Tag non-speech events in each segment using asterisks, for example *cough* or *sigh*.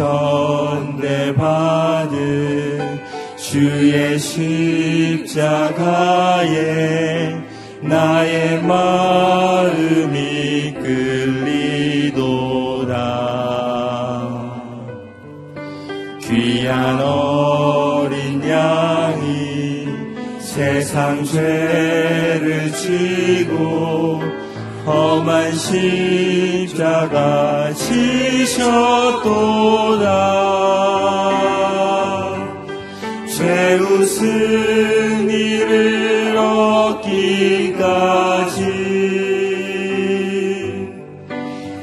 멸시천대 받은 주의 십자가에 나의 마음이 끌리도다. 귀한 어린 양이 세상 죄를 지고 험한 십자가 지셨도다. 최우승 이를 얻기까지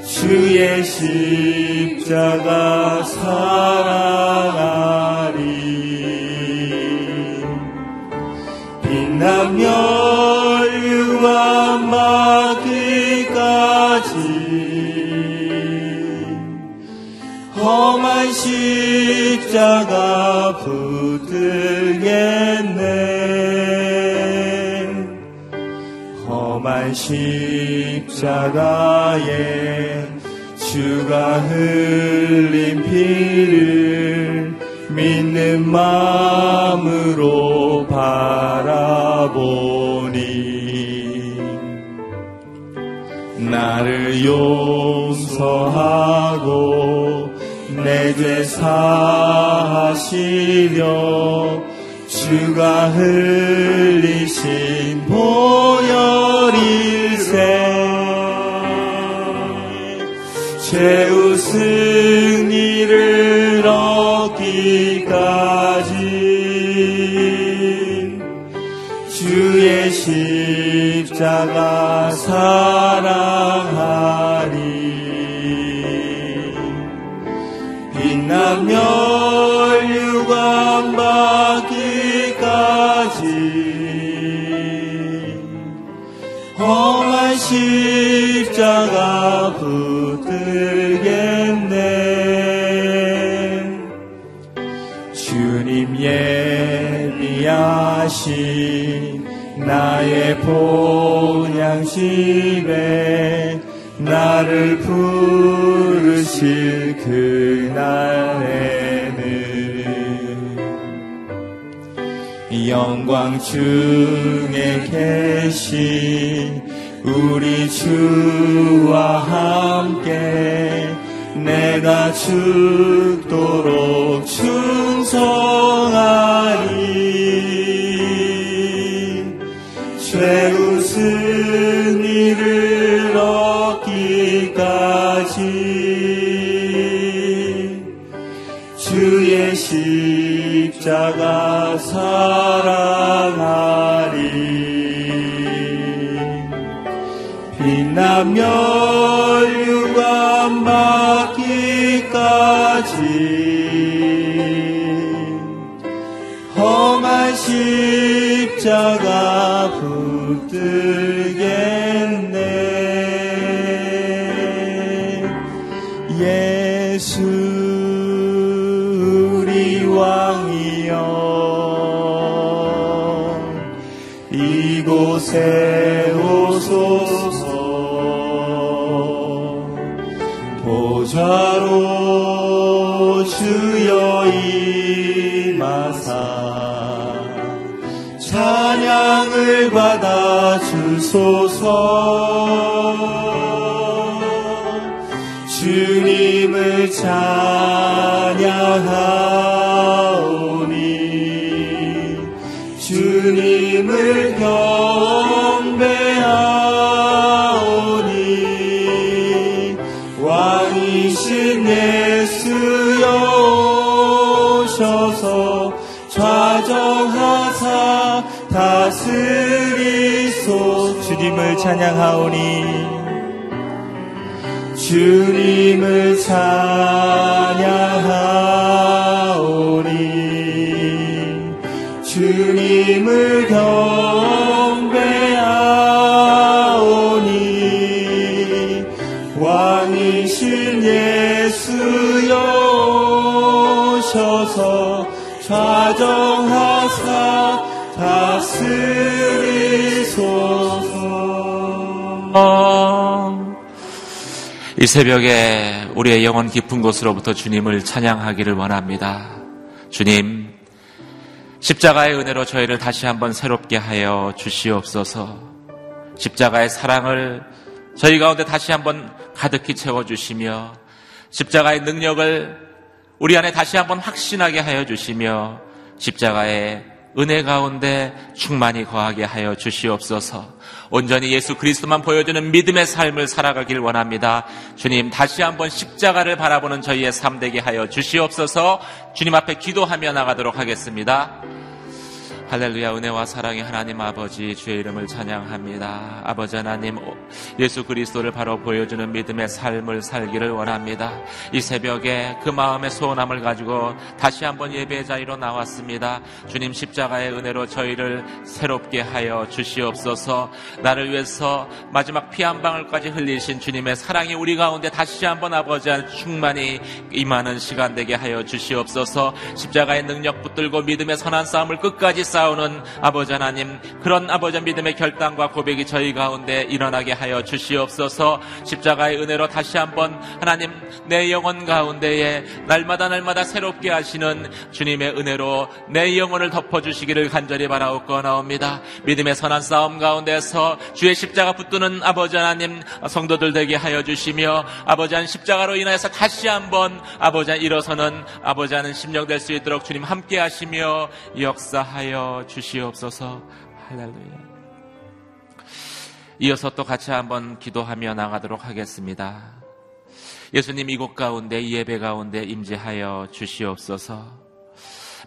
주의 십자가 사 험한 십자가 붙들겠네. 험한 십자가에 주가 흘린 피를 믿는 마음으로 바라보니 나를 용서하고 내 죄 사하시려 주가 흘리신 보혈일세. 최우승 이를 얻기까지 주의 십자가 사랑 예비하신 나의 본향심에 나를 부르실 그날에는 영광 중에 계신 우리 주와 함께 내가 죽도 Señor. 주소서 주님을 찬양하오니 주님을 찬양하오니 주님을 경 이 새벽에 우리의 영혼 깊은 곳으로부터 주님을 찬양하기를 원합니다. 주님, 십자가의 은혜로 저희를 다시 한번 새롭게 하여 주시옵소서. 십자가의 사랑을 저희 가운데 다시 한번 가득히 채워주시며, 십자가의 능력을 우리 안에 다시 한번 확신하게 하여 주시며, 십자가의 은혜 가운데 충만히 거하게 하여 주시옵소서. 온전히 예수 그리스도만 보여주는 믿음의 삶을 살아가길 원합니다. 주님, 다시 한번 십자가를 바라보는 저희의 삶 되게 하여 주시옵소서. 주님 앞에 기도하며 나가도록 하겠습니다. 할렐루야 은혜와 사랑의 하나님 아버지 주의 이름을 찬양합니다. 아버지 하나님 예수 그리스도를 바로 보여주는 믿음의 삶을 살기를 원합니다. 이 새벽에 그 마음의 소원함을 가지고 다시 한번 예배 자리로 나왔습니다. 주님 십자가의 은혜로 저희를 새롭게 하여 주시옵소서. 나를 위해서 마지막 피 한 방울까지 흘리신 주님의 사랑이 우리 가운데 다시 한번 아버지 한 충만히 임하는 시간 되게 하여 주시옵소서. 십자가의 능력 붙들고 믿음의 선한 싸움을 끝까지 싸 우는 아버지 하나님 그런 아버지 믿음의 결단과 고백이 저희 가운데 일어나게 하여 주시옵소서. 십자가의 은혜로 다시 한번 하나님 내 영혼 가운데에 날마다 날마다 새롭게 하시는 주님의 은혜로 내 영혼을 덮어주시기를 간절히 바라옵고나옵니다. 믿음의 선한 싸움 가운데서 주의 십자가 붙드는 아버지 하나님 성도들 되게 하여 주시며 아버지 한 십자가로 인하여서 다시 한번 아버지 한 일어서는 아버지 하는 심령 될 수 있도록 주님 함께 하시며 역사하여 주시옵소서. 할렐루야. 이어서 또 같이 한번 기도하며 나가도록 하겠습니다. 예수님 이곳 가운데 이 예배 가운데 임재하여 주시옵소서.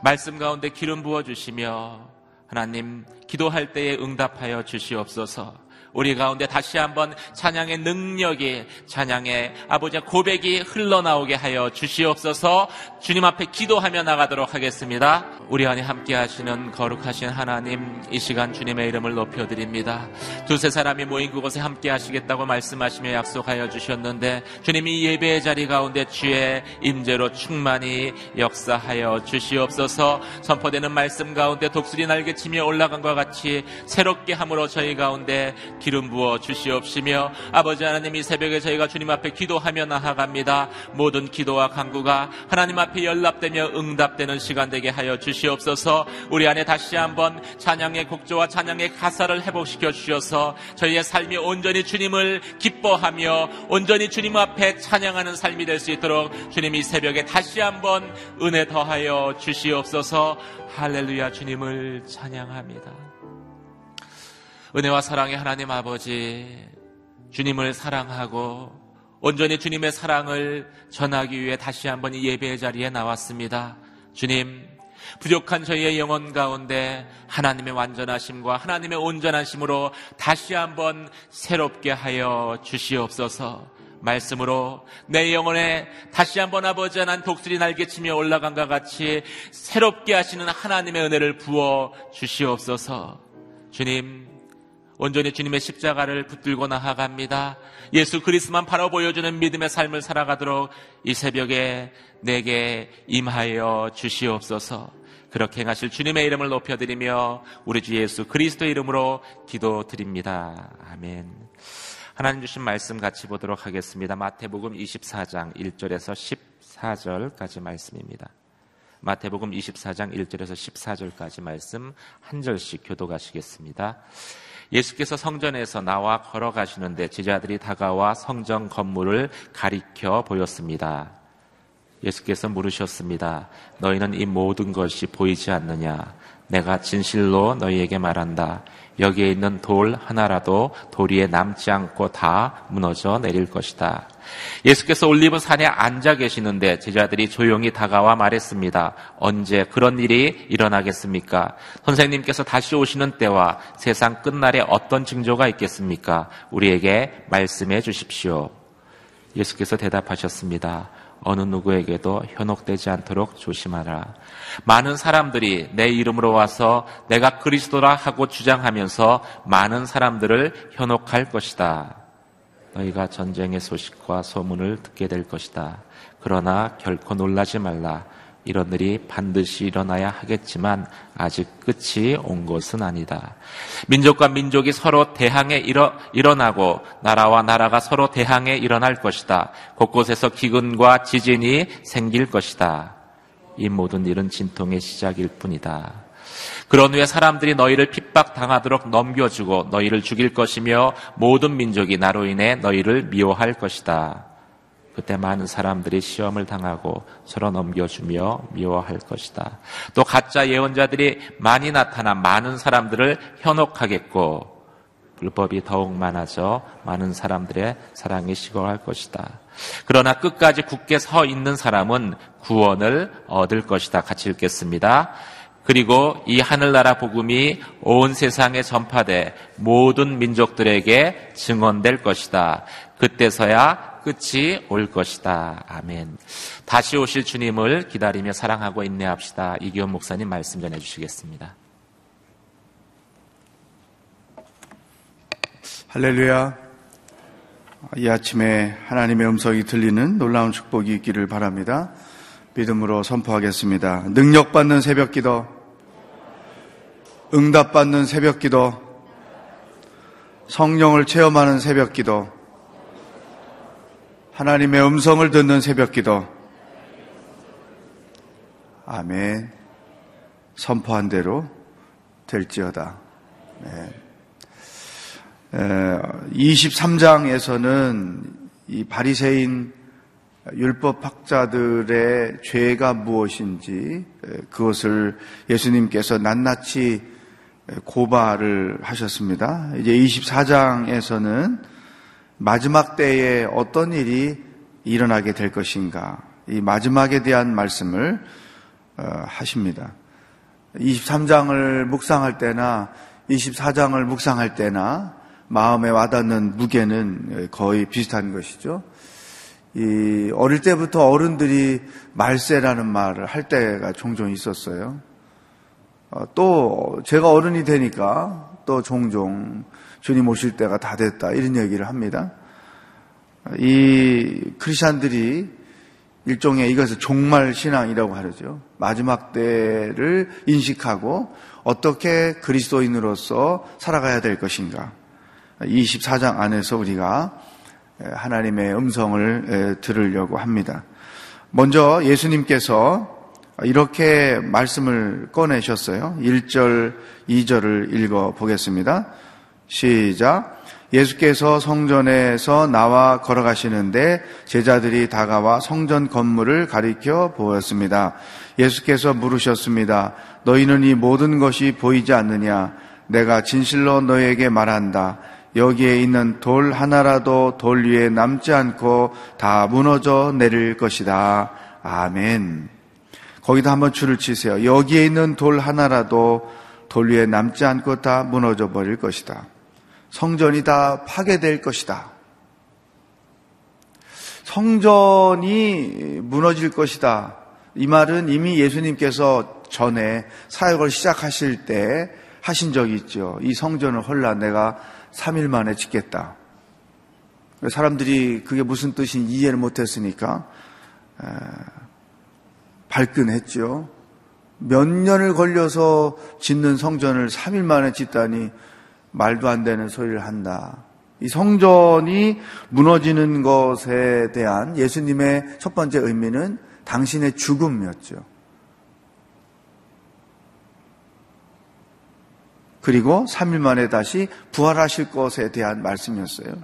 말씀 가운데 기름 부어 주시며 하나님 기도할 때에 응답하여 주시옵소서. 우리 가운데 다시 한번 찬양의 능력이 찬양의 아버지의 고백이 흘러나오게 하여 주시옵소서 주님 앞에 기도하며 나가도록 하겠습니다. 우리 안에 함께 하시는 거룩하신 하나님 이 시간 주님의 이름을 높여드립니다. 두세 사람이 모인 그곳에 함께 하시겠다고 말씀하시며 약속하여 주셨는데 주님이 예배의 자리 가운데 주의 임재로 충만히 역사하여 주시옵소서 선포되는 말씀 가운데 독수리 날개치며 올라간 것 같이 새롭게 함으로 저희 가운데 기름 부어 주시옵시며 아버지 하나님 이 새벽에 저희가 주님 앞에 기도하며 나아갑니다. 모든 기도와 간구가 하나님 앞에 연락되며 응답되는 시간 되게 하여 주시옵소서. 우리 안에 다시 한번 찬양의 곡조와 찬양의 가사를 회복시켜 주셔서 저희의 삶이 온전히 주님을 기뻐하며 온전히 주님 앞에 찬양하는 삶이 될 수 있도록 주님 이 새벽에 다시 한번 은혜 더하여 주시옵소서. 할렐루야 주님을 찬양합니다. 은혜와 사랑의 하나님 아버지, 주님을 사랑하고 온전히 주님의 사랑을 전하기 위해 다시 한번 이 예배의 자리에 나왔습니다. 주님, 부족한 저희의 영혼 가운데 하나님의 완전하심과 하나님의 온전하심으로 다시 한번 새롭게 하여 주시옵소서. 말씀으로 내 영혼에 다시 한번 아버지 하나님 독수리 날개치며 올라간 것 같이 새롭게 하시는 하나님의 은혜를 부어 주시옵소서. 주님, 온전히 주님의 십자가를 붙들고 나아갑니다. 예수 그리스만 바로 보여주는 믿음의 삶을 살아가도록 이 새벽에 내게 임하여 주시옵소서. 그렇게 행하실 주님의 이름을 높여드리며 우리 주 예수 그리스도의 이름으로 기도드립니다. 아멘. 하나님 주신 말씀 같이 보도록 하겠습니다. 마태복음 24장 1절에서 14절까지 말씀입니다. 마태복음 24장 1절에서 14절까지 말씀 한 절씩 교도가시겠습니다. 예수께서 성전에서 나와 걸어가시는데 제자들이 다가와 성전 건물을 가리켜 보였습니다. 예수께서 물으셨습니다. 너희는 이 모든 것이 보이지 않느냐? 내가 진실로 너희에게 말한다. 여기에 있는 돌 하나라도 돌 위에 남지 않고 다 무너져 내릴 것이다. 예수께서 올리브 산에 앉아 계시는데 제자들이 조용히 다가와 말했습니다. 언제 그런 일이 일어나겠습니까? 선생님께서 다시 오시는 때와 세상 끝날에 어떤 징조가 있겠습니까? 우리에게 말씀해 주십시오. 예수께서 대답하셨습니다. 어느 누구에게도 현혹되지 않도록 조심하라. 많은 사람들이 내 이름으로 와서 내가 그리스도라 하고 주장하면서 많은 사람들을 현혹할 것이다. 너희가 전쟁의 소식과 소문을 듣게 될 것이다. 그러나 결코 놀라지 말라. 이런 일이 반드시 일어나야 하겠지만 아직 끝이 온 것은 아니다. 민족과 민족이 서로 대항에 일어, 일어나고 나라와 나라가 서로 대항에 일어날 것이다. 곳곳에서 기근과 지진이 생길 것이다. 이 모든 일은 진통의 시작일 뿐이다. 그런 후에 사람들이 너희를 핍박당하도록 넘겨주고 너희를 죽일 것이며 모든 민족이 나로 인해 너희를 미워할 것이다. 그때 많은 사람들이 시험을 당하고 서로 넘겨주며 미워할 것이다. 또 가짜 예언자들이 많이 나타나 많은 사람들을 현혹하겠고 불법이 더욱 많아져 많은 사람들의 사랑이 식어갈 것이다. 그러나 끝까지 굳게 서 있는 사람은 구원을 얻을 것이다. 같이 읽겠습니다. 그리고 이 하늘나라 복음이 온 세상에 전파돼 모든 민족들에게 증언될 것이다. 그때서야 끝이 올 것이다. 아멘. 다시 오실 주님을 기다리며 사랑하고 인내합시다. 이기원 목사님 말씀 전해 주시겠습니다. 할렐루야. 이 아침에 하나님의 음성이 들리는 놀라운 축복이 있기를 바랍니다. 믿음으로 선포하겠습니다. 능력받는 새벽 기도, 응답받는 새벽 기도, 성령을 체험하는 새벽 기도, 하나님의 음성을 듣는 새벽 기도. 아멘. 선포한 대로 될지어다. 네. 23장에서는 이 바리새인 율법 학자들의 죄가 무엇인지 그것을 예수님께서 낱낱이 고발을 하셨습니다. 이제 24장에서는 마지막 때에 어떤 일이 일어나게 될 것인가. 이 마지막에 대한 말씀을 어, 하십니다. 23장을 묵상할 때나 24장을 묵상할 때나 마음에 와닿는 무게는 거의 비슷한 것이죠. 이 어릴 때부터 어른들이 말세라는 말을 할 때가 종종 있었어요. 어, 또 제가 어른이 되니까 또 종종 주님 오실 때가 다 됐다. 이런 얘기를 합니다. 이 크리스찬들이 일종의 이것을 종말 신앙이라고 하죠. 마지막 때를 인식하고 어떻게 그리스도인으로서 살아가야 될 것인가. 24장 안에서 우리가 하나님의 음성을 들으려고 합니다. 먼저 예수님께서 이렇게 말씀을 꺼내셨어요. 1절, 2절을 읽어 보겠습니다. 시작. 예수께서 성전에서 나와 걸어가시는데 제자들이 다가와 성전 건물을 가리켜 보였습니다. 예수께서 물으셨습니다. 너희는 이 모든 것이 보이지 않느냐? 내가 진실로 너희에게 말한다. 여기에 있는 돌 하나라도 돌 위에 남지 않고 다 무너져 내릴 것이다. 아멘. 거기다 한번 줄을 치세요. 여기에 있는 돌 하나라도 돌 위에 남지 않고 다 무너져 버릴 것이다. 성전이 다 파괴될 것이다. 성전이 무너질 것이다. 이 말은 이미 예수님께서 전에 사역을 시작하실 때 하신 적이 있죠. 이 성전을 헐라 내가 3일 만에 짓겠다. 사람들이 그게 무슨 뜻인지 이해를 못했으니까 발끈했죠. 몇 년을 걸려서 짓는 성전을 3일 만에 짓다니 말도 안 되는 소리를 한다. 이 성전이 무너지는 것에 대한 예수님의 첫 번째 의미는 당신의 죽음이었죠. 그리고 3일 만에 다시 부활하실 것에 대한 말씀이었어요.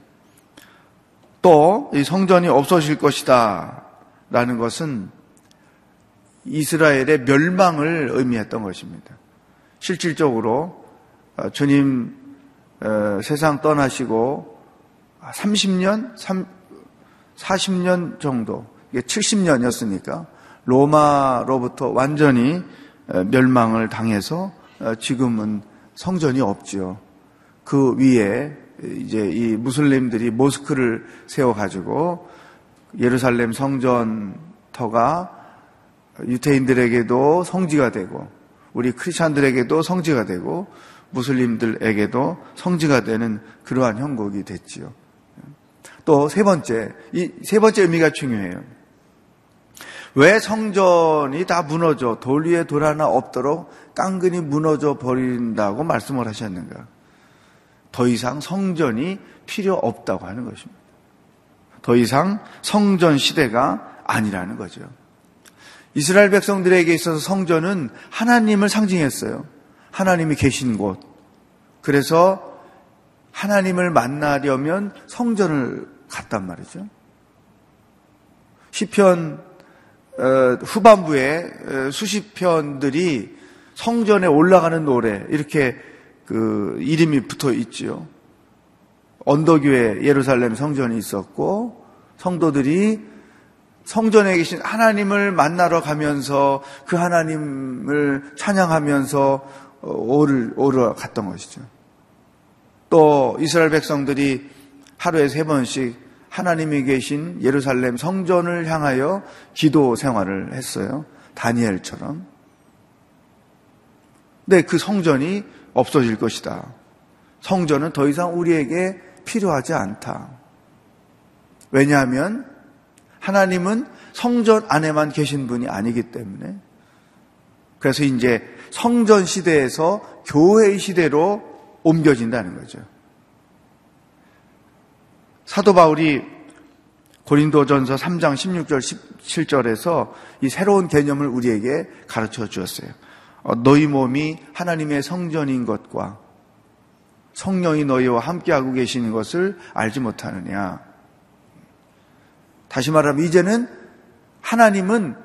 또 이 성전이 없어질 것이다 라는 것은 이스라엘의 멸망을 의미했던 것입니다. 실질적으로 어, 주님 어, 세상 떠나시고 30년, 40년 정도, 이게 70년이었으니까 로마로부터 완전히 어, 멸망을 당해서 지금은 성전이 없지요. 그 위에 이제 이 무슬림들이 모스크를 세워가지고 예루살렘 성전터가 유태인들에게도 성지가 되고 우리 크리스찬들에게도 성지가 되고 무슬림들에게도 성지가 되는 그러한 형국이 됐지요. 또 세 번째, 이 세 번째 의미가 중요해요. 왜 성전이 다 무너져 돌 위에 돌 하나 없도록 깡근히 무너져 버린다고 말씀을 하셨는가? 더 이상 성전이 필요 없다고 하는 것입니다. 더 이상 성전 시대가 아니라는 거죠. 이스라엘 백성들에게 있어서 성전은 하나님을 상징했어요. 하나님이 계신 곳. 그래서 하나님을 만나려면 성전을 갔단 말이죠. 시편 어, 후반부에 어, 수십 편들이 성전에 올라가는 노래 이렇게 그 이름이 붙어 있지요. 언덕 위에 예루살렘 성전이 있었고 성도들이 성전에 계신 하나님을 만나러 가면서 그 하나님을 찬양하면서 어, 오를 오르 갔던 것이죠. 또 이스라엘 백성들이 하루에 세 번씩 하나님이 계신 예루살렘 성전을 향하여 기도 생활을 했어요. 다니엘처럼. 근데 그 성전이 없어질 것이다. 성전은 더 이상 우리에게 필요하지 않다. 왜냐하면 하나님은 성전 안에만 계신 분이 아니기 때문에 그래서 이제 성전 시대에서 교회의 시대로 옮겨진다는 거죠. 사도 바울이 고린도전서 3장 16절 17절에서 이 새로운 개념을 우리에게 가르쳐 주었어요. 어, 너희 몸이 하나님의 성전인 것과 성령이 너희와 함께하고 계시는 것을 알지 못하느냐. 다시 말하면 이제는 하나님은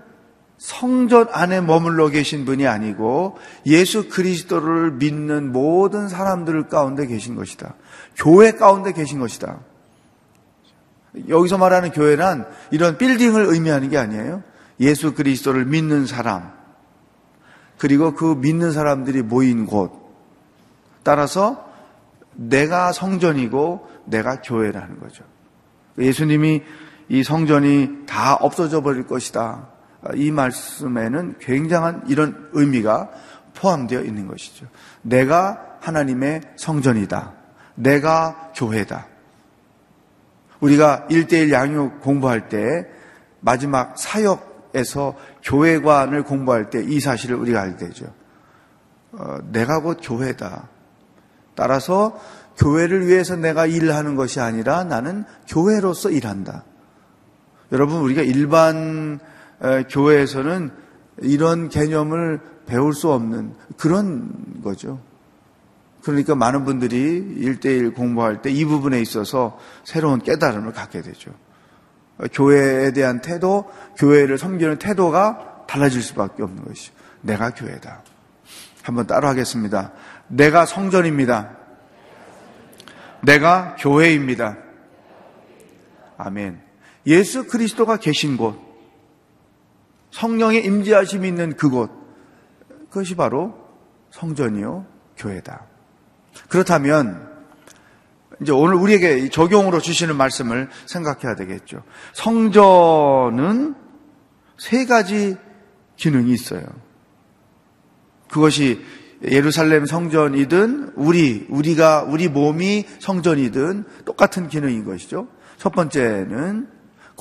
성전 안에 머물러 계신 분이 아니고 예수 그리스도를 믿는 모든 사람들 가운데 계신 것이다. 교회 가운데 계신 것이다. 여기서 말하는 교회란 이런 빌딩을 의미하는 게 아니에요. 예수 그리스도를 믿는 사람, 그리고 그 믿는 사람들이 모인 곳. 따라서 내가 성전이고 내가 교회라는 거죠. 예수님이 이 성전이 다 없어져 버릴 것이다. 이 말씀에는 굉장한 이런 의미가 포함되어 있는 것이죠. 내가 하나님의 성전이다. 내가 교회다. 우리가 일대일 양육 공부할 때 마지막 사역 에서 교회관을 공부할 때 이 사실을 우리가 알게 되죠. 어, 내가 곧 교회다. 따라서 교회를 위해서 내가 일하는 것이 아니라 나는 교회로서 일한다. 여러분 우리가 일반 에, 교회에서는 이런 개념을 배울 수 없는 그런 거죠. 그러니까 많은 분들이 일대일 공부할 때 이 부분에 있어서 새로운 깨달음을 갖게 되죠. 교회에 대한 태도, 교회를 섬기는 태도가 달라질 수밖에 없는 것이죠. 내가 교회다. 한번 따로 하겠습니다. 내가 성전입니다. 내가 교회입니다. 아멘. 예수 그리스도가 계신 곳, 성령의 임재하심이 있는 그곳, 그것이 바로 성전이요, 교회다. 그렇다면 이제 오늘 우리에게 적용으로 주시는 말씀을 생각해야 되겠죠. 성전은 세 가지 기능이 있어요. 그것이 예루살렘 성전이든 우리 우리가 우리 몸이 성전이든 똑같은 기능인 것이죠. 첫 번째는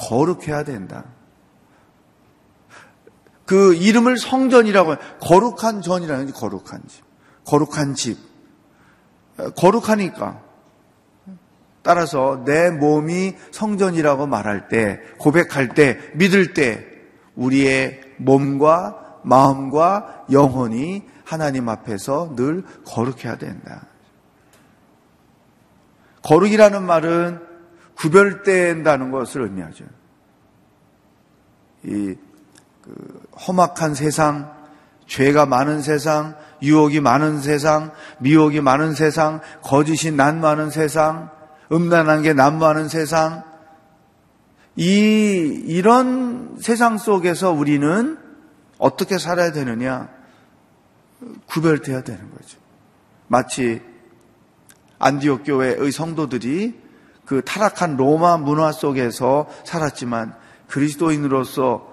거룩해야 된다. 그 이름을 성전이라고 거룩한 전이라는 게 거룩한 집. 거룩한 집. 거룩하니까 따라서 내 몸이 성전이라고 말할 때, 고백할 때, 믿을 때, 우리의 몸과 마음과 영혼이 하나님 앞에서 늘 거룩해야 된다. 거룩이라는 말은 구별된다는 것을 의미하죠. 이 그 험악한 세상, 죄가 많은 세상, 유혹이 많은 세상, 미혹이 많은 세상, 거짓이 난무하는 세상, 음란한 게 난무하는 세상, 이, 이런 세상 속에서 우리는 어떻게 살아야 되느냐? 구별돼야 되는 거죠. 마치 안디옥 교회의 성도들이 그 타락한 로마 문화 속에서 살았지만 그리스도인으로서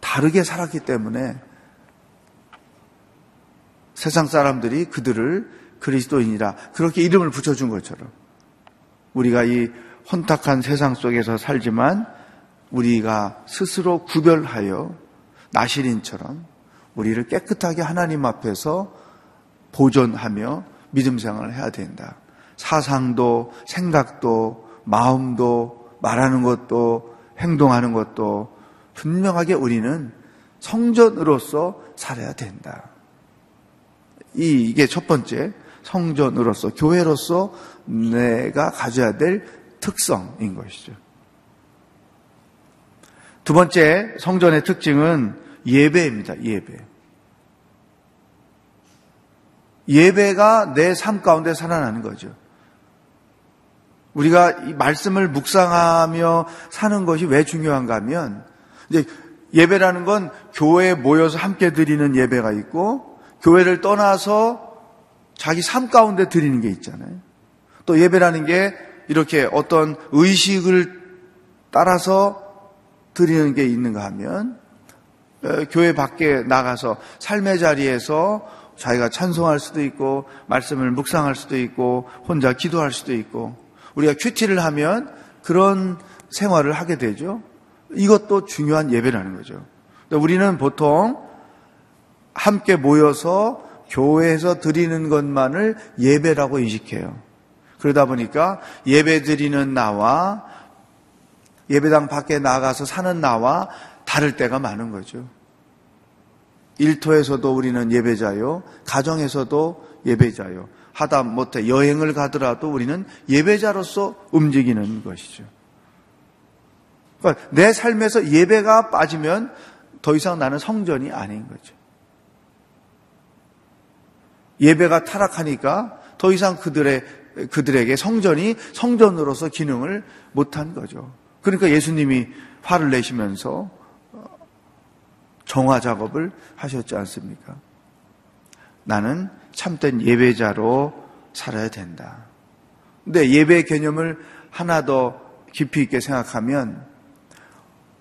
다르게 살았기 때문에 세상 사람들이 그들을 그리스도인이라 그렇게 이름을 붙여준 것처럼 우리가 이 혼탁한 세상 속에서 살지만 우리가 스스로 구별하여 나시린처럼 우리를 깨끗하게 하나님 앞에서 보존하며 믿음 생활을 해야 된다. 사상도, 생각도, 마음도, 말하는 것도, 행동하는 것도 분명하게 우리는 성전으로서 살아야 된다. 이, 이게 첫 번째 성전으로서, 교회로서 내가 가져야 될 특성인 것이죠. 두 번째 성전의 특징은 예배입니다. 예배. 예배가 내 삶 가운데 살아나는 거죠. 우리가 이 말씀을 묵상하며 사는 것이 왜 중요한가 하면 이제 예배라는 건 교회에 모여서 함께 드리는 예배가 있고 교회를 떠나서 자기 삶 가운데 드리는 게 있잖아요. 또 예배라는 게 이렇게 어떤 의식을 따라서 드리는 게 있는가 하면 어, 교회 밖에 나가서 삶의 자리에서 자기가 찬송할 수도 있고 말씀을 묵상할 수도 있고 혼자 기도할 수도 있고 우리가 큐티를 하면 그런 생활을 하게 되죠. 이것도 중요한 예배라는 거죠. 우리는 보통 함께 모여서 교회에서 드리는 것만을 예배라고 인식해요. 그러다 보니까 예배 드리는 나와 예배당 밖에 나가서 사는 나와 다를 때가 많은 거죠. 일터에서도 우리는 예배자요, 가정에서도 예배자요. 하다 못해 여행을 가더라도 우리는 예배자로서 움직이는 것이죠. 그러니까 내 삶에서 예배가 빠지면 더 이상 나는 성전이 아닌 거죠. 예배가 타락하니까 더 이상 그들의 그들에게 성전이 성전으로서 기능을 못한 거죠. 그러니까 예수님이 화를 내시면서 정화 작업을 하셨지 않습니까? 나는 참된 예배자로 살아야 된다. 근데 예배 개념을 하나 더 깊이 있게 생각하면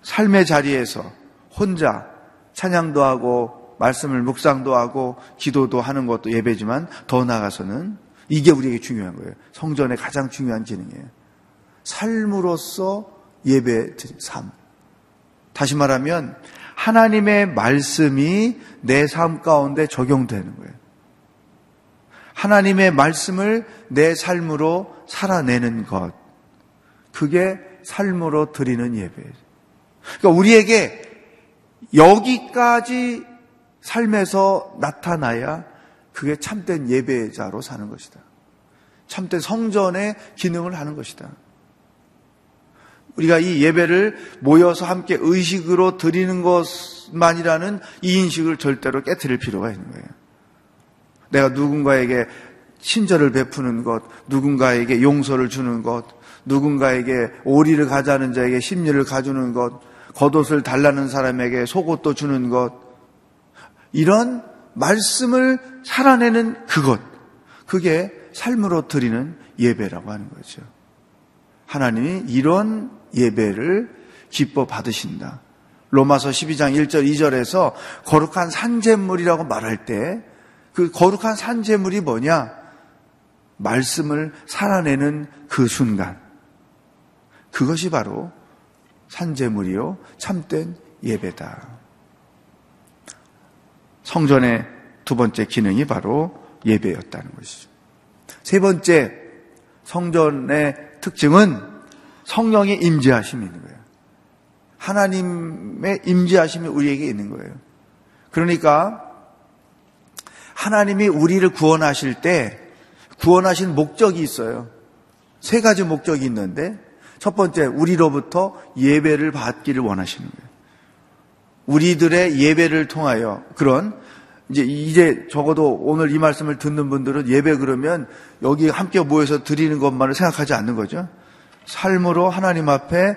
삶의 자리에서 혼자 찬양도 하고 말씀을 묵상도 하고 기도도 하는 것도 예배지만 더 나아가서는 이게 우리에게 중요한 거예요. 성전의 가장 중요한 기능이에요. 삶으로서 예배 삶. 다시 말하면 하나님의 말씀이 내 삶 가운데 적용되는 거예요. 하나님의 말씀을 내 삶으로 살아내는 것. 그게 삶으로 드리는 예배예요. 그러니까 우리에게 여기까지 삶에서 나타나야 그게 참된 예배자로 사는 것이다. 참된 성전의 기능을 하는 것이다. 우리가 이 예배를 모여서 함께 의식으로 드리는 것만이라는 이 인식을 절대로 깨뜨릴 필요가 있는 거예요. 내가 누군가에게 친절을 베푸는 것, 누군가에게 용서를 주는 것, 누군가에게 오리를 가자는 자에게 심리를 가주는 것, 겉옷을 달라는 사람에게 속옷도 주는 것, 이런 말씀을 살아내는 그것, 그게 삶으로 드리는 예배라고 하는 거죠. 하나님이 이런 예배를 기뻐 받으신다. 로마서 12장 1절 2절에서 거룩한 산재물이라고 말할 때 그 거룩한 산재물이 뭐냐? 말씀을 살아내는 그 순간. 그것이 바로 산재물이요. 참된 예배다. 성전의 두 번째 기능이 바로 예배였다는 것이죠. 세 번째 성전의 특징은 성령의 임재하심이 있는 거예요. 하나님의 임재하심이 우리에게 있는 거예요. 그러니까 하나님이 우리를 구원하실 때 구원하신 목적이 있어요. 세 가지 목적이 있는데 첫 번째 우리로부터 예배를 받기를 원하시는 거예요. 우리들의 예배를 통하여 그런 이제 이제 적어도 오늘 이 말씀을 듣는 분들은 예배 그러면 여기 함께 모여서 드리는 것만을 생각하지 않는 거죠. 삶으로 하나님 앞에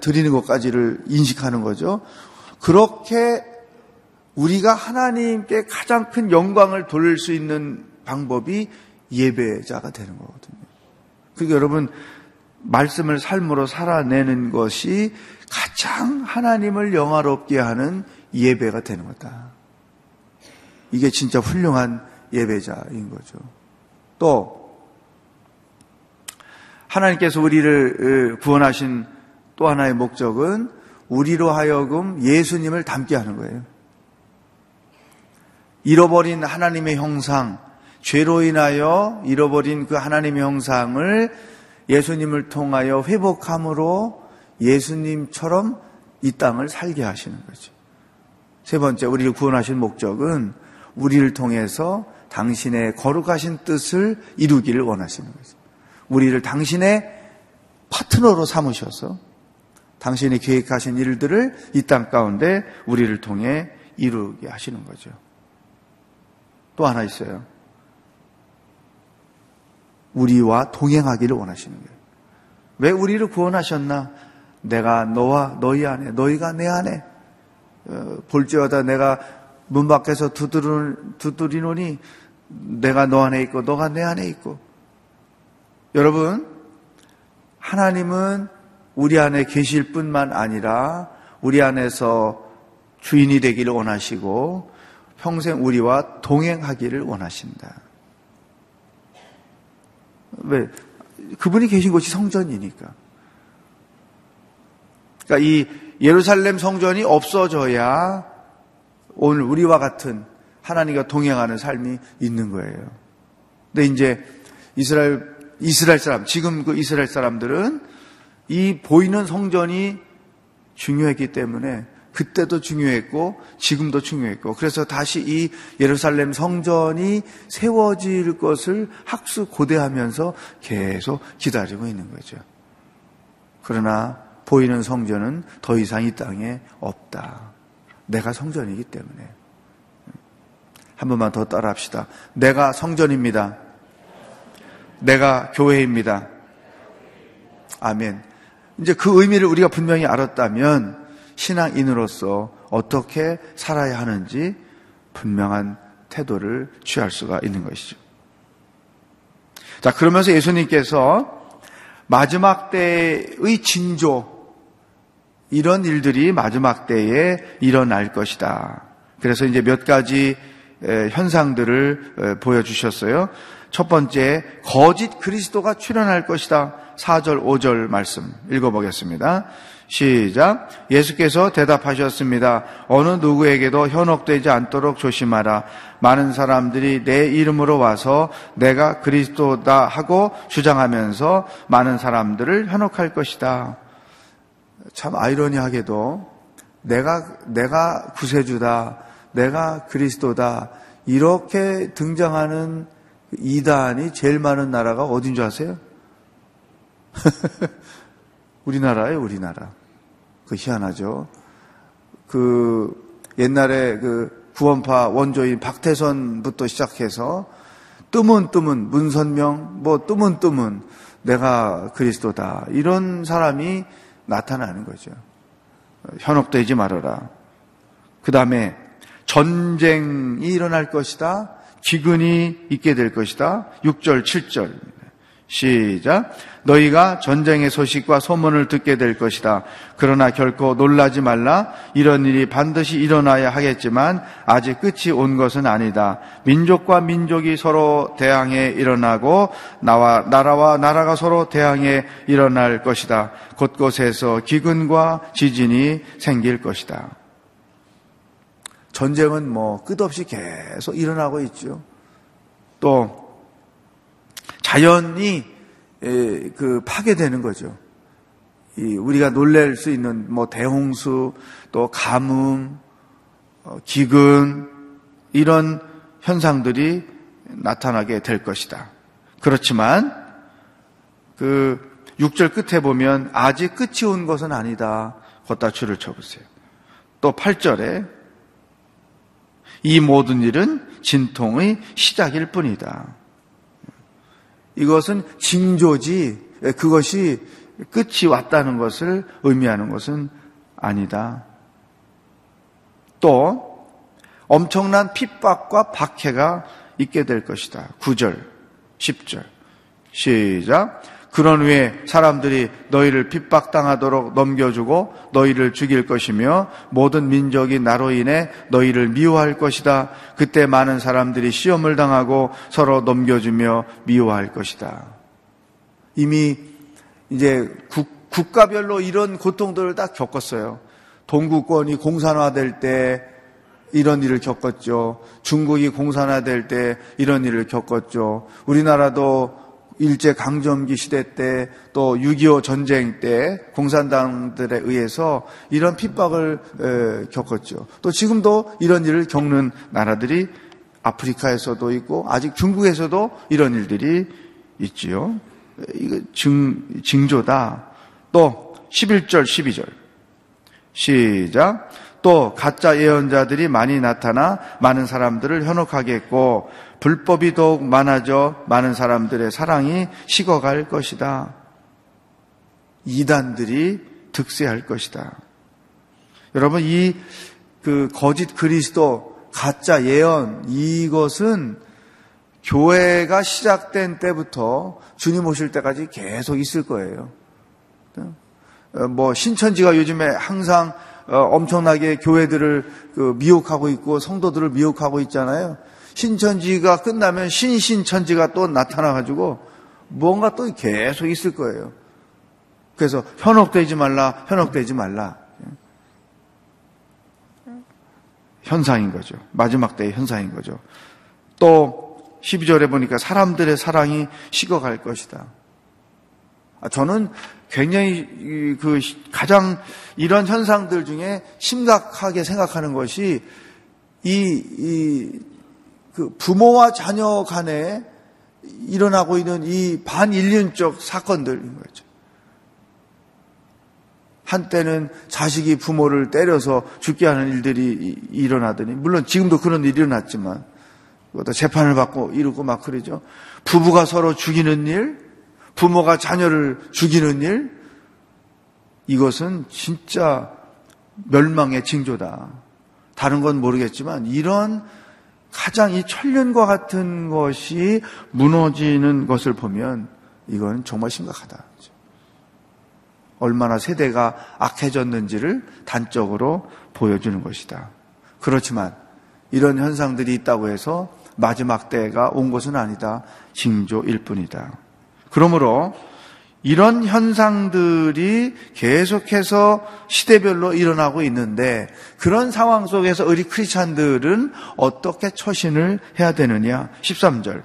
드리는 것까지를 인식하는 거죠. 그렇게 우리가 하나님께 가장 큰 영광을 돌릴 수 있는 방법이 예배자가 되는 거거든요. 그러니까 여러분 말씀을 삶으로 살아내는 것이 가장 하나님을 영화롭게 하는 예배가 되는 거다. 이게 진짜 훌륭한 예배자인 거죠. 또 하나님께서 우리를 구원하신 또 하나의 목적은 우리로 하여금 예수님을 닮게 하는 거예요. 잃어버린 하나님의 형상, 죄로 인하여 잃어버린 그 하나님의 형상을 예수님을 통하여 회복함으로 예수님처럼 이 땅을 살게 하시는 거죠. 세 번째, 우리를 구원하신 목적은 우리를 통해서 당신의 거룩하신 뜻을 이루기를 원하시는 거죠. 우리를 당신의 파트너로 삼으셔서 당신이 계획하신 일들을 이 땅 가운데 우리를 통해 이루게 하시는 거죠. 또 하나 있어요. 우리와 동행하기를 원하시는 거예요. 왜 우리를 구원하셨나? 내가 너와 너희 안에, 너희가 내 안에, 어, 볼지어다 내가 문 밖에서 두드리노니 내가 너 안에 있고 너가 내 안에 있고. 여러분, 하나님은 우리 안에 계실 뿐만 아니라 우리 안에서 주인이 되기를 원하시고 평생 우리와 동행하기를 원하신다. 왜? 그분이 계신 곳이 성전이니까. 그러니까 이 예루살렘 성전이 없어져야 오늘 우리와 같은 하나님과 동행하는 삶이 있는 거예요. 근데 이제 이스라엘 이스라엘 사람 지금 그 이스라엘 사람들은 이 보이는 성전이 중요했기 때문에 그때도 중요했고 지금도 중요했고 그래서 다시 이 예루살렘 성전이 세워질 것을 학수 고대하면서 계속 기다리고 있는 거죠. 그러나 보이는 성전은 더 이상 이 땅에 없다. 내가 성전이기 때문에. 한 번만 더 따라 합시다. 내가 성전입니다. 내가 교회입니다. 아멘. 이제 그 의미를 우리가 분명히 알았다면 신앙인으로서 어떻게 살아야 하는지 분명한 태도를 취할 수가 있는 것이죠. 자, 그러면서 예수님께서 마지막 때의 징조, 이런 일들이 마지막 때에 일어날 것이다. 그래서 이제 몇 가지 현상들을 보여주셨어요. 첫 번째, 거짓 그리스도가 출현할 것이다. 4절, 5절 말씀 읽어보겠습니다. 시작. 예수께서 대답하셨습니다. 어느 누구에게도 현혹되지 않도록 조심하라. 많은 사람들이 내 이름으로 와서 내가 그리스도다 하고 주장하면서 많은 사람들을 현혹할 것이다. 참 아이러니하게도 내가 내가 구세주다, 내가 그리스도다 이렇게 등장하는 이단이 제일 많은 나라가 어딘 줄 아세요? *laughs* 우리나라예요, 우리나라. 그 희한하죠. 그 옛날에 그 구원파 원조인 박태선부터 시작해서 뜨문뜨문 문선명 뭐 뜨문뜨문 내가 그리스도다 이런 사람이 나타나는 거죠. 현혹되지 말아라. 그 다음에 전쟁이 일어날 것이다. 기근이 있게 될 것이다. 6절, 7절. 시작. 너희가 전쟁의 소식과 소문을 듣게 될 것이다. 그러나 결코 놀라지 말라. 이런 일이 반드시 일어나야 하겠지만 아직 끝이 온 것은 아니다. 민족과 민족이 서로 대항해 일어나고 나와 나라와 나라가 서로 대항해 일어날 것이다. 곳곳에서 기근과 지진이 생길 것이다. 전쟁은 뭐 끝없이 계속 일어나고 있죠. 또 자연이 그 파괴되는 거죠. 우리가 놀랄 수 있는 뭐 대홍수, 또 가뭄, 어, 기근 이런 현상들이 나타나게 될 것이다. 그렇지만 그 6절 끝에 보면 아직 끝이 온 것은 아니다. 걷다 줄을 쳐보세요. 또 8절에 이 모든 일은 진통의 시작일 뿐이다. 이것은 징조지 그것이 끝이 왔다는 것을 의미하는 것은 아니다. 또 엄청난 핍박과 박해가 있게 될 것이다. 9절, 10절. 시작. 그런 후에 사람들이 너희를 핍박당하도록 넘겨주고 너희를 죽일 것이며 모든 민족이 나로 인해 너희를 미워할 것이다. 그때 많은 사람들이 시험을 당하고 서로 넘겨주며 미워할 것이다. 이미 이제 국, 국가별로 이런 고통들을 다 겪었어요. 동구권이 공산화될 때 이런 일을 겪었죠. 중국이 공산화될 때 이런 일을 겪었죠. 우리나라도 일제 강점기 시대 때 또 6.25 전쟁 때 공산당들에 의해서 이런 핍박을 겪었죠. 또 지금도 이런 일을 겪는 나라들이 아프리카에서도 있고 아직 중국에서도 이런 일들이 있지요. 이거 증, 징조다. 또 11절, 12절. 시작. 또 가짜 예언자들이 많이 나타나 많은 사람들을 현혹하게 했고 불법이 더욱 많아져 많은 사람들의 사랑이 식어갈 것이다. 이단들이 득세할 것이다. 여러분 이 그 거짓 그리스도 가짜 예언 이것은 교회가 시작된 때부터 주님 오실 때까지 계속 있을 거예요. 어, 뭐 신천지가 요즘에 항상 어, 엄청나게 교회들을 그 미혹하고 있고 성도들을 미혹하고 있잖아요. 신천지가 끝나면 신신천지가 또 나타나가지고 뭔가 또 계속 있을 거예요. 그래서 현혹되지 말라, 현혹되지 말라. 현상인 거죠. 마지막 때의 현상인 거죠. 또 12절에 보니까 사람들의 사랑이 식어갈 것이다. 아, 저는 굉장히 그 가장 이런 현상들 중에 심각하게 생각하는 것이 이, 이 그 부모와 자녀 간에 일어나고 있는 이 반인륜적 사건들인 거죠. 한때는 자식이 부모를 때려서 죽게 하는 일들이 일어나더니 물론 지금도 그런 일이 일어났지만 또 재판을 받고 이러고 막 그러죠. 부부가 서로 죽이는 일, 부모가 자녀를 죽이는 일, 이것은 진짜 멸망의 징조다. 다른 건 모르겠지만 이런 가장 이 천륜과 같은 것이 무너지는 것을 보면 이건 정말 심각하다. 얼마나 세대가 악해졌는지를 단적으로 보여주는 것이다. 그렇지만 이런 현상들이 있다고 해서 마지막 때가 온 것은 아니다. 징조일 뿐이다. 그러므로 이런 현상들이 계속해서 시대별로 일어나고 있는데 그런 상황 속에서 우리 크리스찬들은 어떻게 처신을 해야 되느냐? 13절.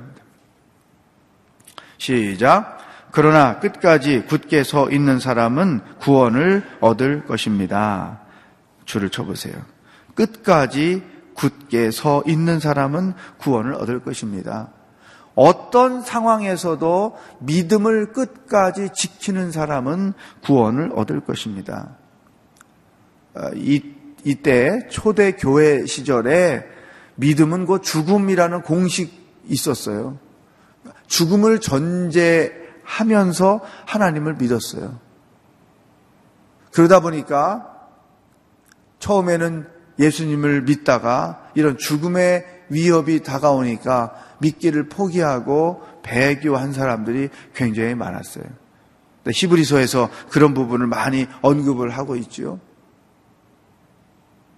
시작. 그러나 끝까지 굳게 서 있는 사람은 구원을 얻을 것입니다. 줄을 쳐보세요. 끝까지 굳게 서 있는 사람은 구원을 얻을 것입니다. 어떤 상황에서도 믿음을 끝까지 지키는 사람은 구원을 얻을 것입니다. 어, 이, 이때 초대 교회 시절에 믿음은 곧 죽음이라는 공식 있었어요. 죽음을 전제하면서 하나님을 믿었어요. 그러다 보니까 처음에는 예수님을 믿다가 이런 죽음의 위협이 다가오니까 믿기를 포기하고 배교한 사람들이 굉장히 많았어요. 히브리서에서 그런 부분을 많이 언급을 하고 있죠.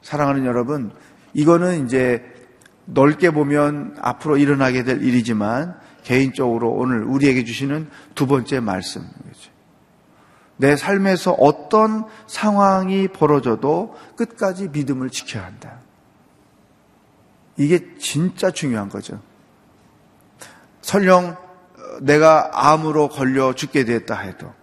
사랑하는 여러분, 이거는 이제 넓게 보면 앞으로 일어나게 될 일이지만 개인적으로 오늘 우리에게 주시는 두 번째 말씀이죠. 내 삶에서 어떤 상황이 벌어져도 끝까지 믿음을 지켜야 한다. 이게 진짜 중요한 거죠. 설령 내가 암으로 걸려 죽게 됐다 해도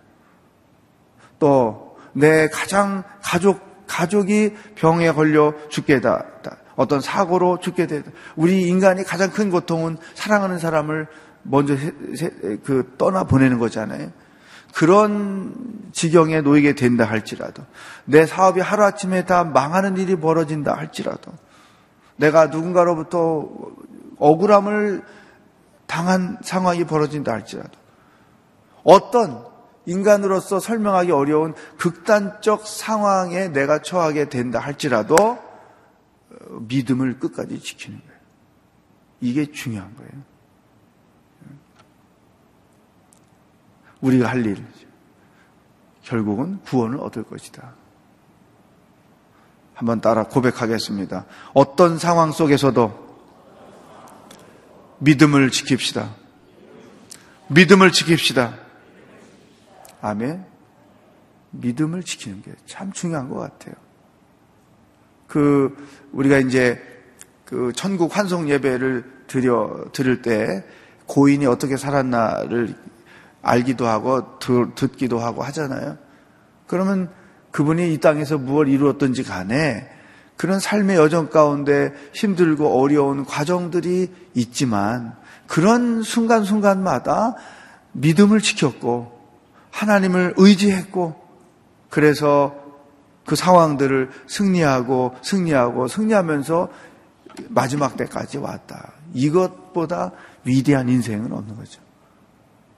또 내 가장 가족 가족이 병에 걸려 죽게 됐다. 어떤 사고로 죽게 됐다. 우리 인간이 가장 큰 고통은 사랑하는 사람을 먼저 그 떠나 보내는 거잖아요. 그런 지경에 놓이게 된다 할지라도 내 사업이 하루아침에 다 망하는 일이 벌어진다 할지라도 내가 누군가로부터 억울함을 당한 상황이 벌어진다 할지라도 어떤 인간으로서 설명하기 어려운 극단적 상황에 내가 처하게 된다 할지라도 어, 믿음을 끝까지 지키는 거예요. 이게 중요한 거예요. 우리가 할 일, 결국은 구원을 얻을 것이다. 한번 따라 고백하겠습니다. 어떤 상황 속에서도 믿음을 지킵시다. 믿음을 지킵시다. 아멘. 믿음을 지키는 게 참 중요한 것 같아요. 그, 우리가 이제 그 천국 환송 예배를 드려, 들을 때 고인이 어떻게 살았나를 알기도 하고 듣, 기도 하고 하잖아요. 그러면 그분이 이 땅에서 무엇 이루었던지 간에 그런 삶의 여정 가운데 힘들고 어려운 과정들이 있지만 그런 순간순간마다 믿음을 지켰고 하나님을 의지했고 그래서 그 상황들을 승리하고 승리하고 승리하면서 마지막 때까지 왔다. 이것보다 위대한 인생은 없는 거죠.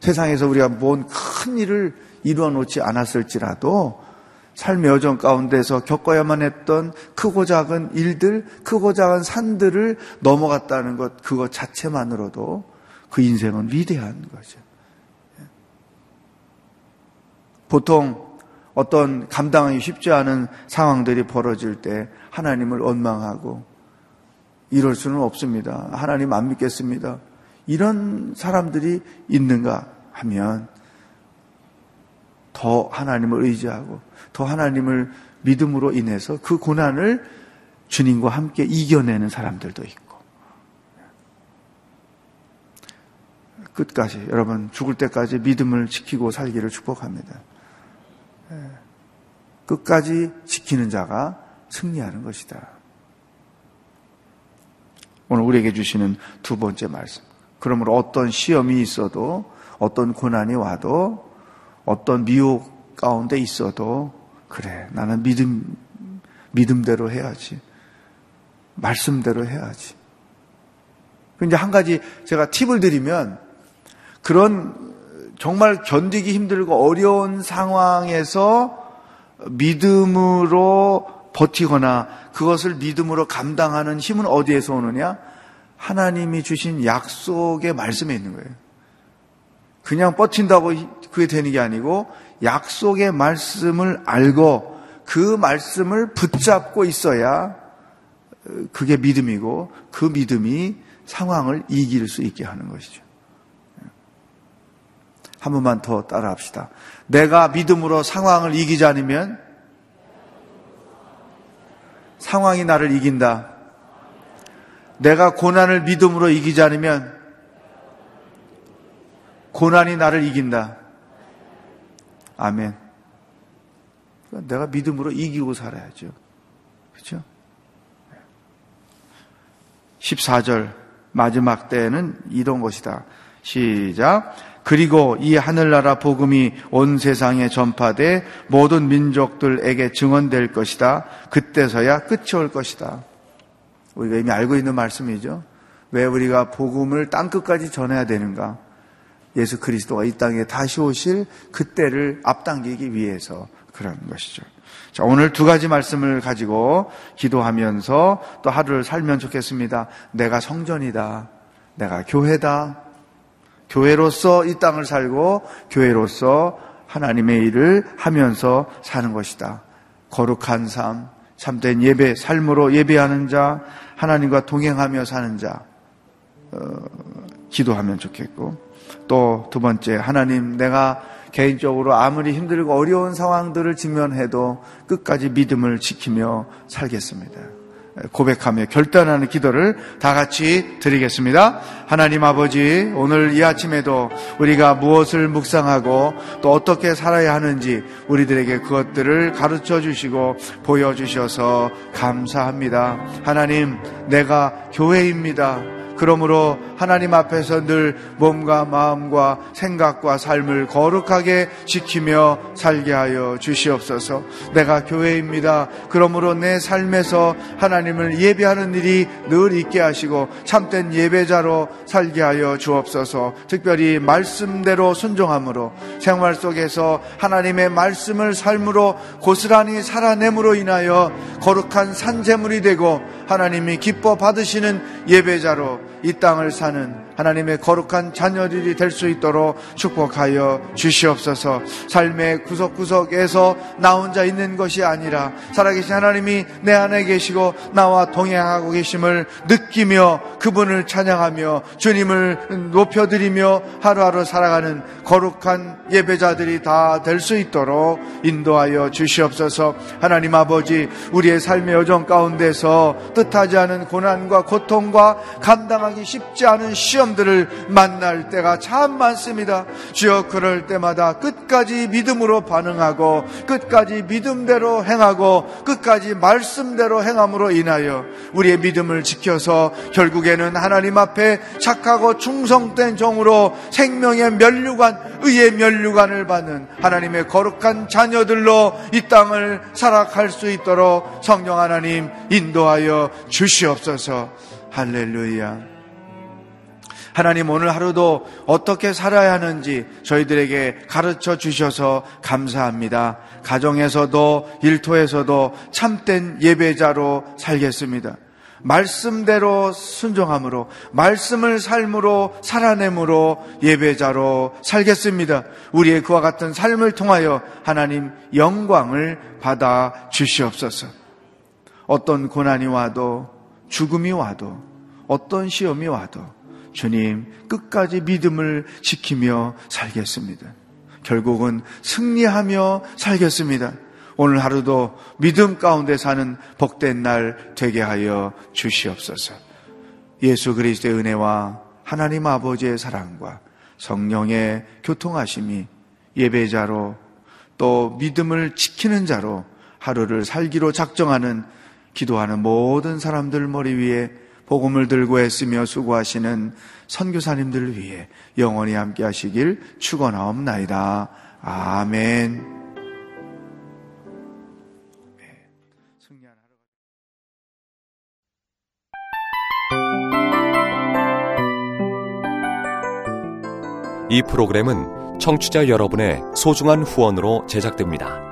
세상에서 우리가 뭔 큰 일을 이루어 놓지 않았을지라도 삶의 여정 가운데서 겪어야만 했던 크고 작은 일들, 크고 작은 산들을 넘어갔다는 것, 그것 자체만으로도 그 인생은 위대한 거죠. 보통 어떤 감당하기 쉽지 않은 상황들이 벌어질 때 하나님을 원망하고 이럴 수는 없습니다. 하나님 안 믿겠습니다. 이런 사람들이 있는가 하면 더 하나님을 의지하고 더 하나님을 믿음으로 인해서 그 고난을 주님과 함께 이겨내는 사람들도 있고 끝까지 여러분 죽을 때까지 믿음을 지키고 살기를 축복합니다. 끝까지 지키는 자가 승리하는 것이다. 오늘 우리에게 주시는 두 번째 말씀. 그러므로 어떤 시험이 있어도 어떤 고난이 와도 어떤 미혹 가운데 있어도 그래 나는 믿음 믿음대로 해야지 말씀대로 해야지. 근데 한 가지 제가 팁을 드리면 그런 정말 견디기 힘들고 어려운 상황에서 믿음으로 버티거나 그것을 믿음으로 감당하는 힘은 어디에서 오느냐? 하나님이 주신 약속의 말씀에 있는 거예요. 그냥 뻗친다고 그게 되는 게 아니고 약속의 말씀을 알고 그 말씀을 붙잡고 있어야 그게 믿음이고 그 믿음이 상황을 이길 수 있게 하는 것이죠. 한 번만 더 따라 합시다. 내가 믿음으로 상황을 이기지 않으면 상황이 나를 이긴다. 내가 고난을 믿음으로 이기지 않으면 고난이 나를 이긴다. 아멘. 내가 믿음으로 이기고 살아야죠. 그렇죠? 14절 마지막 때는 이런 것이다. 시작. 그리고 이 하늘나라 복음이 온 세상에 전파돼 모든 민족들에게 증언될 것이다. 그때서야 끝이 올 것이다. 우리가 이미 알고 있는 말씀이죠. 왜 우리가 복음을 땅 끝까지 전해야 되는가? 예수 그리스도가 이 땅에 다시 오실 그때를 앞당기기 위해서 그런 것이죠. 자, 오늘 두 가지 말씀을 가지고 기도하면서 또 하루를 살면 좋겠습니다. 내가 성전이다. 내가 교회다. 교회로서 이 땅을 살고 교회로서 하나님의 일을 하면서 사는 것이다. 거룩한 삶, 참된 예배, 삶으로 예배하는 자, 하나님과 동행하며 사는 자, 어, 기도하면 좋겠고, 또 두 번째, 하나님, 내가 개인적으로 아무리 힘들고 어려운 상황들을 직면해도 끝까지 믿음을 지키며 살겠습니다. 고백하며 결단하는 기도를 다 같이 드리겠습니다. 하나님 아버지, 오늘 이 아침에도 우리가 무엇을 묵상하고 또 어떻게 살아야 하는지 우리들에게 그것들을 가르쳐 주시고 보여주셔서 감사합니다. 하나님, 내가 교회입니다. 그러므로 하나님 앞에서 늘 몸과 마음과 생각과 삶을 거룩하게 지키며 살게 하여 주시옵소서. 내가 교회입니다. 그러므로 내 삶에서 하나님을 예배하는 일이 늘 있게 하시고 참된 예배자로 살게 하여 주옵소서. 특별히 말씀대로 순종함으로 생활 속에서 하나님의 말씀을 삶으로 고스란히 살아냄으로 인하여 거룩한 산재물이 되고 하나님이 기뻐 받으시는 예배자로 이 땅을 사는 하나님의 거룩한 자녀들이 될 수 있도록 축복하여 주시옵소서. 삶의 구석구석에서 나 혼자 있는 것이 아니라 살아계신 하나님이 내 안에 계시고 나와 동행하고 계심을 느끼며 그분을 찬양하며 주님을 높여드리며 하루하루 살아가는 거룩한 예배자들이 다 될 수 있도록 인도하여 주시옵소서. 하나님 아버지 우리의 삶의 여정 가운데서 뜻하지 않은 고난과 고통과 감당하기 쉽지 않은 시험들을 만날 때가 참 많습니다. 주여 그럴 때마다 끝까지 믿음으로 반응하고 끝까지 믿음대로 행하고 끝까지 말씀대로 행함으로 인하여 우리의 믿음을 지켜서 결국에는 하나님 앞에 착하고 충성된 종으로 생명의 면류관, 의의 면류관을 받는 하나님의 거룩한 자녀들로 이 땅을 살아갈 수 있도록 성령 하나님 인도하여 주시옵소서. 할렐루야. 하나님 오늘 하루도 어떻게 살아야 하는지 저희들에게 가르쳐 주셔서 감사합니다. 가정에서도 일터에서도 참된 예배자로 살겠습니다. 말씀대로 순종함으로 말씀을 삶으로 살아내므로 예배자로 살겠습니다. 우리의 그와 같은 삶을 통하여 하나님 영광을 받아 주시옵소서. 어떤 고난이 와도 죽음이 와도 어떤 시험이 와도 주님 끝까지 믿음을 지키며 살겠습니다. 결국은 승리하며 살겠습니다. 오늘 하루도 믿음 가운데 사는 복된 날 되게 하여 주시옵소서. 예수 그리스도의 은혜와 하나님 아버지의 사랑과 성령의 교통하심이 예배자로 또 믿음을 지키는 자로 하루를 살기로 작정하는 기도하는 모든 사람들 머리 위에 복음을 들고 애쓰며 수고하시는 선교사님들을 위해 영원히 함께 하시길 축원하옵나이다. 아멘. 이 프로그램은 청취자 여러분의 소중한 후원으로 제작됩니다.